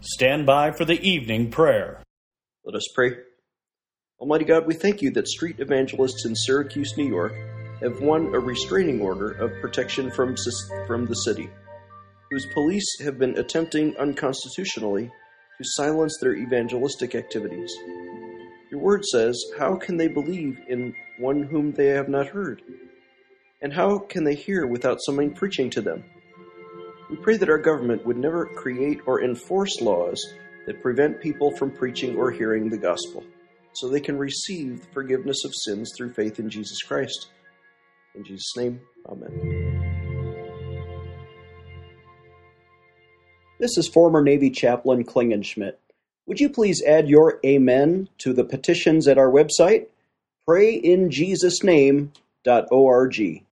stand by for the evening prayer. Let us pray. Almighty God, we thank you that street evangelists in Syracuse, New York, have won a restraining order of protection from, from the city, whose police have been attempting unconstitutionally to silence their evangelistic activities. Your word says, How can they believe in one whom they have not heard? And how can they hear without someone preaching to them? We pray that our government would never create or enforce laws that prevent people from preaching or hearing the gospel, so they can receive the forgiveness of sins through faith in Jesus Christ. In Jesus' name, Amen. This is former Navy Chaplain Klingenschmitt. Would you please add your Amen to the petitions at our website, prayinjesusname.org.